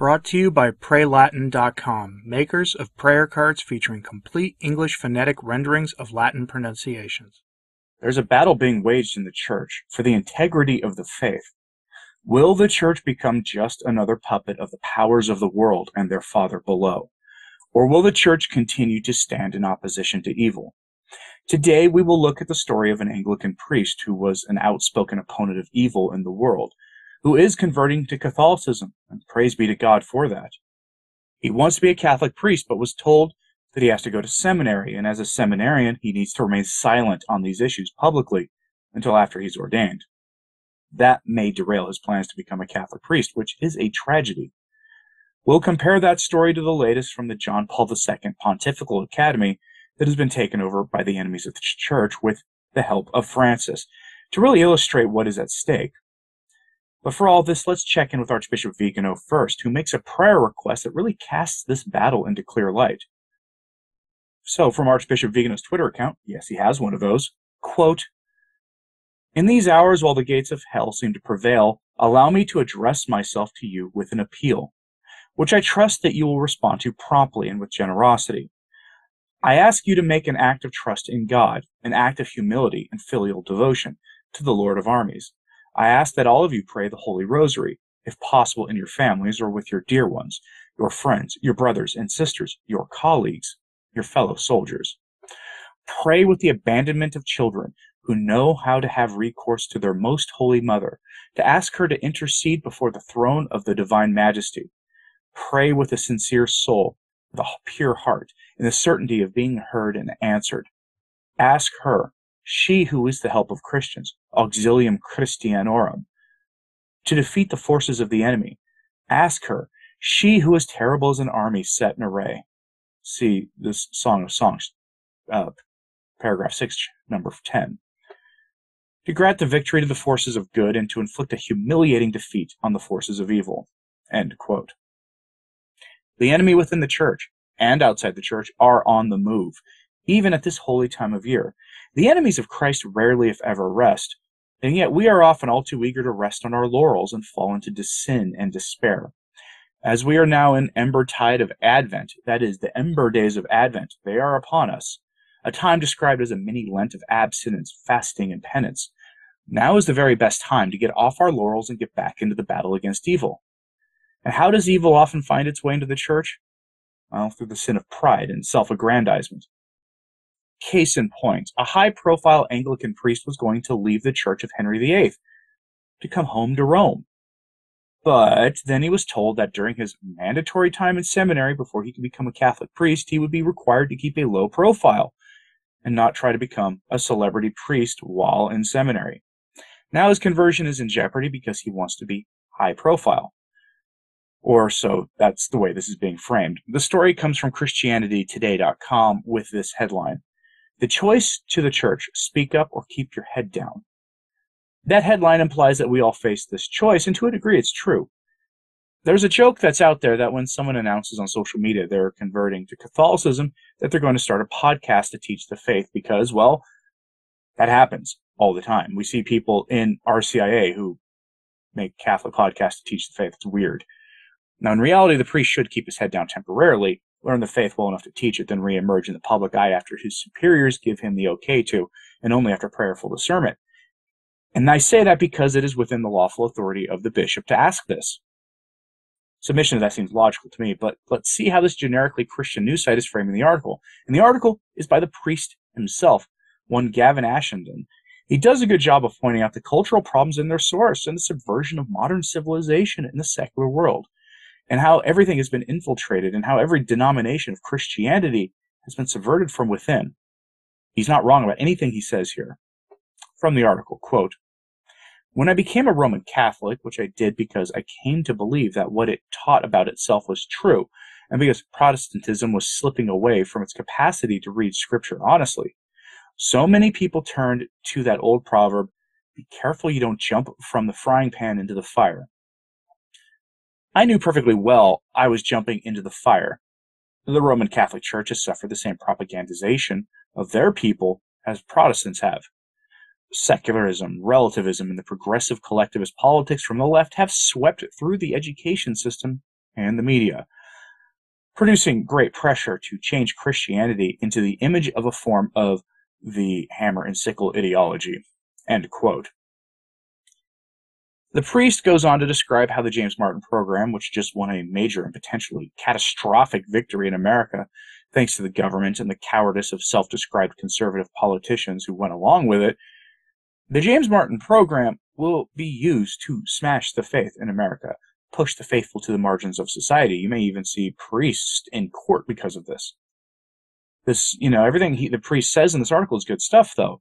Brought to you by PrayLatin.com, makers of prayer cards featuring complete English phonetic renderings of Latin pronunciations. There's a battle being waged in the church for the integrity of the faith. Will the church become just another puppet of the powers of the world and their father below? Or will the church continue to stand in opposition to evil? Today, we will look at the story of an Anglican priest who was an outspoken opponent of evil in the world who is converting to Catholicism, and praise be to God for that. He wants to be a Catholic priest, but was told that he has to go to seminary, and as a seminarian, he needs to remain silent on these issues publicly until after he's ordained. That may derail his plans to become a Catholic priest, which is a tragedy. We'll compare that story to the latest from the John Paul II Pontifical Academy that has been taken over by the enemies of the Church with the help of Francis to really illustrate what is at stake. But for all this, let's check in with Archbishop Vigano first, who makes a prayer request that really casts this battle into clear light. So, from Archbishop Vigano's Twitter account, yes, he has one of those, quote, In these hours while the gates of hell seem to prevail, allow me to address myself to you with an appeal, which I trust that you will respond to promptly and with generosity. I ask you to make an act of trust in God, an act of humility and filial devotion to the Lord of armies I ask that all of you pray the Holy Rosary, if possible in your families or with your dear ones, your friends, your brothers and sisters, your colleagues, your fellow soldiers. Pray with the abandonment of children who know how to have recourse to their most holy mother, to ask her to intercede before the throne of the divine majesty. Pray with a sincere soul, with a pure heart, in the certainty of being heard and answered. Ask her she who is the help of Christians, auxilium Christianorum, to defeat the forces of the enemy. Ask her, she who is terrible as an army set in array. See this Song of Songs, uh, paragraph 6, number 10. To grant the victory to the forces of good and to inflict a humiliating defeat on the forces of evil. End quote. The enemy within the church and outside the church are on the move, even at this holy time of year, the enemies of Christ rarely, if ever, rest, and yet we are often all too eager to rest on our laurels and fall into sin and despair. As we are now in ember tide of Advent, that is, the ember days of Advent, they are upon us, a time described as a mini Lent of abstinence, fasting, and penance. Now is the very best time to get off our laurels and get back into the battle against evil. And how does evil often find its way into the church? Well, through the sin of pride and self aggrandizement. Case in point, a high profile Anglican priest was going to leave the Church of Henry VIII to come home to Rome. But then he was told that during his mandatory time in seminary before he could become a Catholic priest, he would be required to keep a low profile and not try to become a celebrity priest while in seminary. Now his conversion is in jeopardy because he wants to be high profile. Or so that's the way this is being framed. The story comes from ChristianityToday.com with this headline the choice to the church speak up or keep your head down. That headline implies that we all face this choice, and to a degree, it's true. There's a joke that's out there that when someone announces on social media they're converting to Catholicism, that they're going to start a podcast to teach the faith because, well, that happens all the time. We see people in RCIA who make Catholic podcasts to teach the faith. It's weird. Now, in reality, the priest should keep his head down temporarily, learn the faith well enough to teach it, then reemerge in the public eye after his superiors give him the okay to, and only after prayerful discernment. And I say that because it is within the lawful authority of the bishop to ask this. Submission to that seems logical to me, but let's see how this generically Christian news site is framing the article. And the article is by the priest himself, one Gavin Ashenden. He does a good job of pointing out the cultural problems in their source and the subversion of modern civilization in the secular world and how everything has been infiltrated and how every denomination of Christianity has been subverted from within. He's not wrong about anything he says here. From the article, quote, when I became a Roman Catholic, which I did because I came to believe that what it taught about itself was true, and because Protestantism was slipping away from its capacity to read Scripture honestly, so many people turned to that old proverb be careful you don't jump from the frying pan into the fire. I knew perfectly well I was jumping into the fire. The Roman Catholic Church has suffered the same propagandization of their people as Protestants have. Secularism, relativism, and the progressive collectivist politics from the left have swept through the education system and the media, producing great pressure to change Christianity into the image of a form of the hammer and sickle ideology. End quote. The priest goes on to describe how the James Martin program, which just won a major and potentially catastrophic victory in America, thanks to the government and the cowardice of self described conservative politicians who went along with it, the James Martin program will be used to smash the faith in America, push the faithful to the margins of society. You may even see priests in court because of this. This, you know, everything he, the priest says in this article is good stuff, though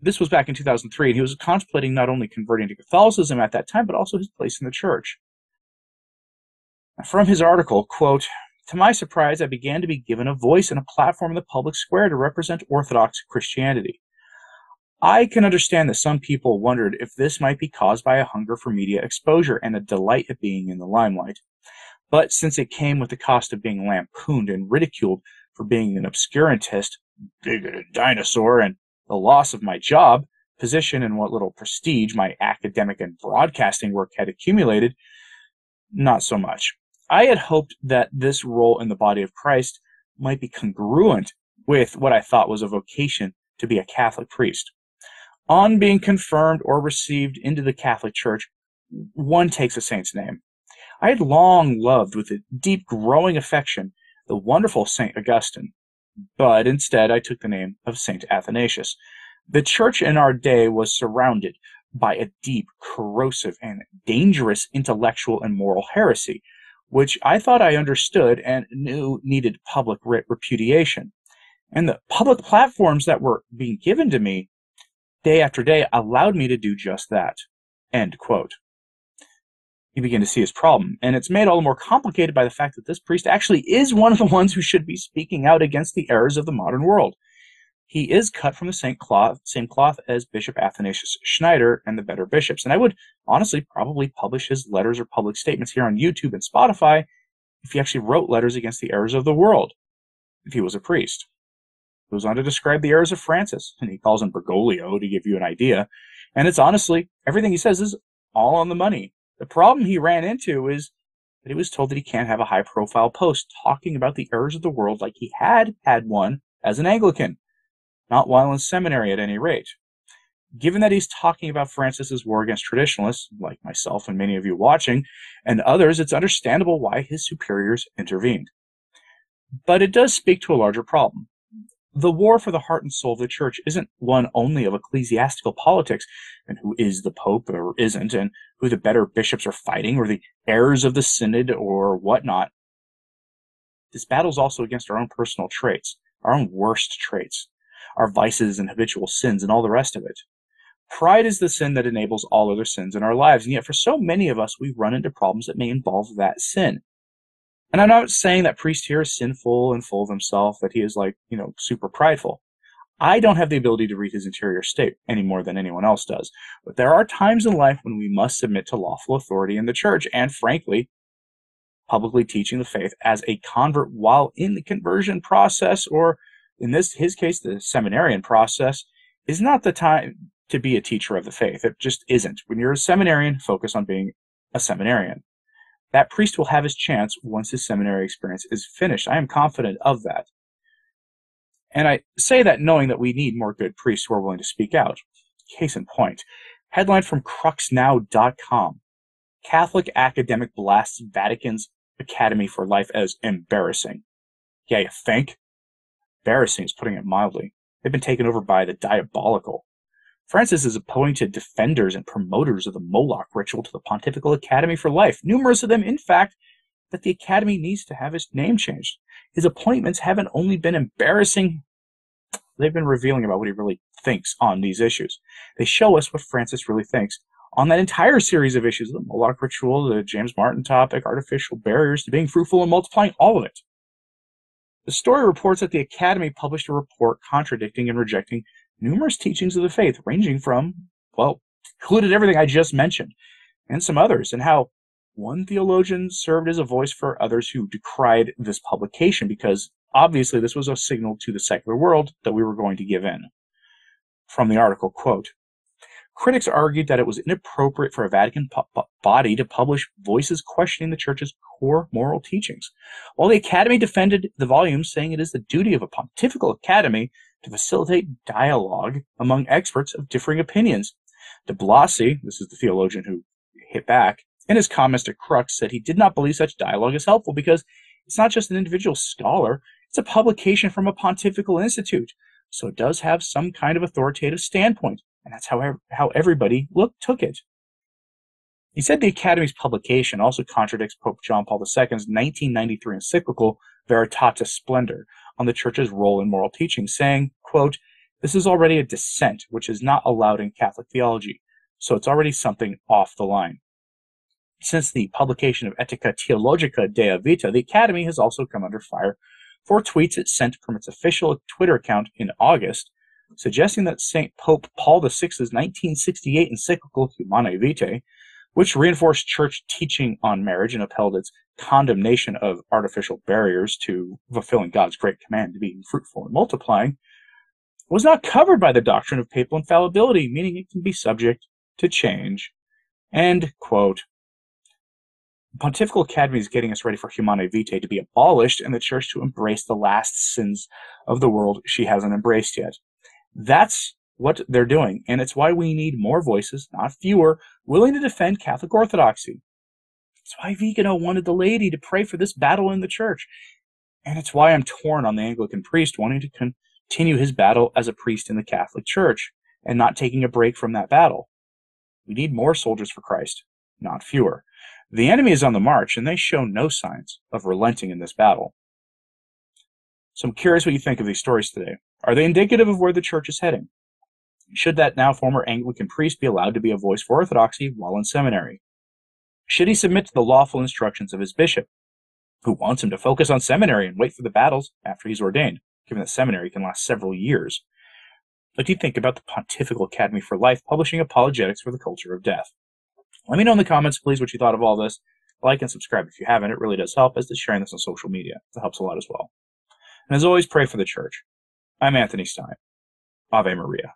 this was back in 2003, and he was contemplating not only converting to Catholicism at that time, but also his place in the church. From his article, quote, to my surprise, I began to be given a voice and a platform in the public square to represent Orthodox Christianity. I can understand that some people wondered if this might be caused by a hunger for media exposure and a delight at being in the limelight. But since it came with the cost of being lampooned and ridiculed for being an obscurantist, bigoted dinosaur, and the loss of my job, position, and what little prestige my academic and broadcasting work had accumulated, not so much. I had hoped that this role in the body of Christ might be congruent with what I thought was a vocation to be a Catholic priest. On being confirmed or received into the Catholic Church, one takes a saint's name. I had long loved with a deep growing affection the wonderful St. Augustine, but instead I took the name of Saint Athanasius. The church in our day was surrounded by a deep, corrosive, and dangerous intellectual and moral heresy, which I thought I understood and knew needed public repudiation. And the public platforms that were being given to me day after day allowed me to do just that. End quote you begin to see his problem. And it's made all the more complicated by the fact that this priest actually is one of the ones who should be speaking out against the errors of the modern world. He is cut from the same cloth, same cloth as Bishop Athanasius Schneider and the better bishops. And I would honestly probably publish his letters or public statements here on YouTube and Spotify if he actually wrote letters against the errors of the world, if he was a priest. He goes on to describe the errors of Francis, and he calls him Bergoglio to give you an idea. And it's honestly, everything he says is all on the money. The problem he ran into is that he was told that he can't have a high profile post talking about the errors of the world like he had had one as an Anglican, not while in seminary at any rate. Given that he's talking about Francis's war against traditionalists, like myself and many of you watching, and others, it's understandable why his superiors intervened. But it does speak to a larger problem the war for the heart and soul of the church isn't one only of ecclesiastical politics and who is the pope or isn't and who the better bishops are fighting or the errors of the synod or whatnot. This battle is also against our own personal traits our own worst traits our vices and habitual sins and all the rest of it. Pride is the sin that enables all other sins in our lives and yet for so many of us we run into problems that may involve that sin and I'm not saying that priest here is sinful and full of himself, that he is like, you know, super prideful. I don't have the ability to read his interior state any more than anyone else does. But there are times in life when we must submit to lawful authority in the church, and frankly, publicly teaching the faith as a convert while in the conversion process, or in this his case, the seminarian process, is not the time to be a teacher of the faith. It just isn't. When you're a seminarian, focus on being a seminarian. That priest will have his chance once his seminary experience is finished. I am confident of that. And I say that knowing that we need more good priests who are willing to speak out. Case in point. Headline from cruxnow.com. Catholic academic blasts Vatican's Academy for Life as embarrassing. Yeah, you think? Embarrassing is putting it mildly. They've been taken over by the diabolical. Francis has appointed defenders and promoters of the Moloch ritual to the Pontifical Academy for Life. Numerous of them, in fact, that the Academy needs to have its name changed. His appointments haven't only been embarrassing, they've been revealing about what he really thinks on these issues. They show us what Francis really thinks on that entire series of issues the Moloch ritual, the James Martin topic, artificial barriers to being fruitful and multiplying, all of it. The story reports that the Academy published a report contradicting and rejecting numerous teachings of the faith, ranging from, well, included everything I just mentioned, and some others, and how one theologian served as a voice for others who decried this publication because obviously this was a signal to the secular world that we were going to give in. From the article, quote, Critics argued that it was inappropriate for a Vatican po- body to publish voices questioning the Church's core moral teachings, while the Academy defended the volume, saying it is the duty of a pontifical academy to facilitate dialogue among experts of differing opinions. De Blasi, this is the theologian who hit back, in his comments to Crux, said he did not believe such dialogue is helpful because it's not just an individual scholar, it's a publication from a pontifical institute, so it does have some kind of authoritative standpoint and that's how, how everybody took it. He said the Academy's publication also contradicts Pope John Paul II's 1993 encyclical Veritatis Splendor on the Church's role in moral teaching, saying, quote, This is already a dissent which is not allowed in Catholic theology, so it's already something off the line. Since the publication of Etica Teologica della Vita, the Academy has also come under fire for tweets it sent from its official Twitter account in August suggesting that St. Pope Paul VI's 1968 encyclical Humanae Vitae, which reinforced church teaching on marriage and upheld its condemnation of artificial barriers to fulfilling God's great command to be fruitful and multiplying, was not covered by the doctrine of papal infallibility, meaning it can be subject to change. And, quote, Pontifical Academy is getting us ready for Humanae Vitae to be abolished and the Church to embrace the last sins of the world she hasn't embraced yet. That's what they're doing, and it's why we need more voices, not fewer, willing to defend Catholic orthodoxy. It's why Vigano wanted the laity to pray for this battle in the church. And it's why I'm torn on the Anglican priest wanting to continue his battle as a priest in the Catholic Church and not taking a break from that battle. We need more soldiers for Christ, not fewer. The enemy is on the march, and they show no signs of relenting in this battle. So I'm curious what you think of these stories today. Are they indicative of where the church is heading? Should that now former Anglican priest be allowed to be a voice for orthodoxy while in seminary? Should he submit to the lawful instructions of his bishop, who wants him to focus on seminary and wait for the battles after he's ordained, given that seminary can last several years? What do you think about the Pontifical Academy for Life publishing apologetics for the culture of death? Let me know in the comments, please, what you thought of all this. Like and subscribe if you haven't. It really does help, as does sharing this on social media. It helps a lot as well. And as always, pray for the church. I'm Anthony Stein. Ave Maria.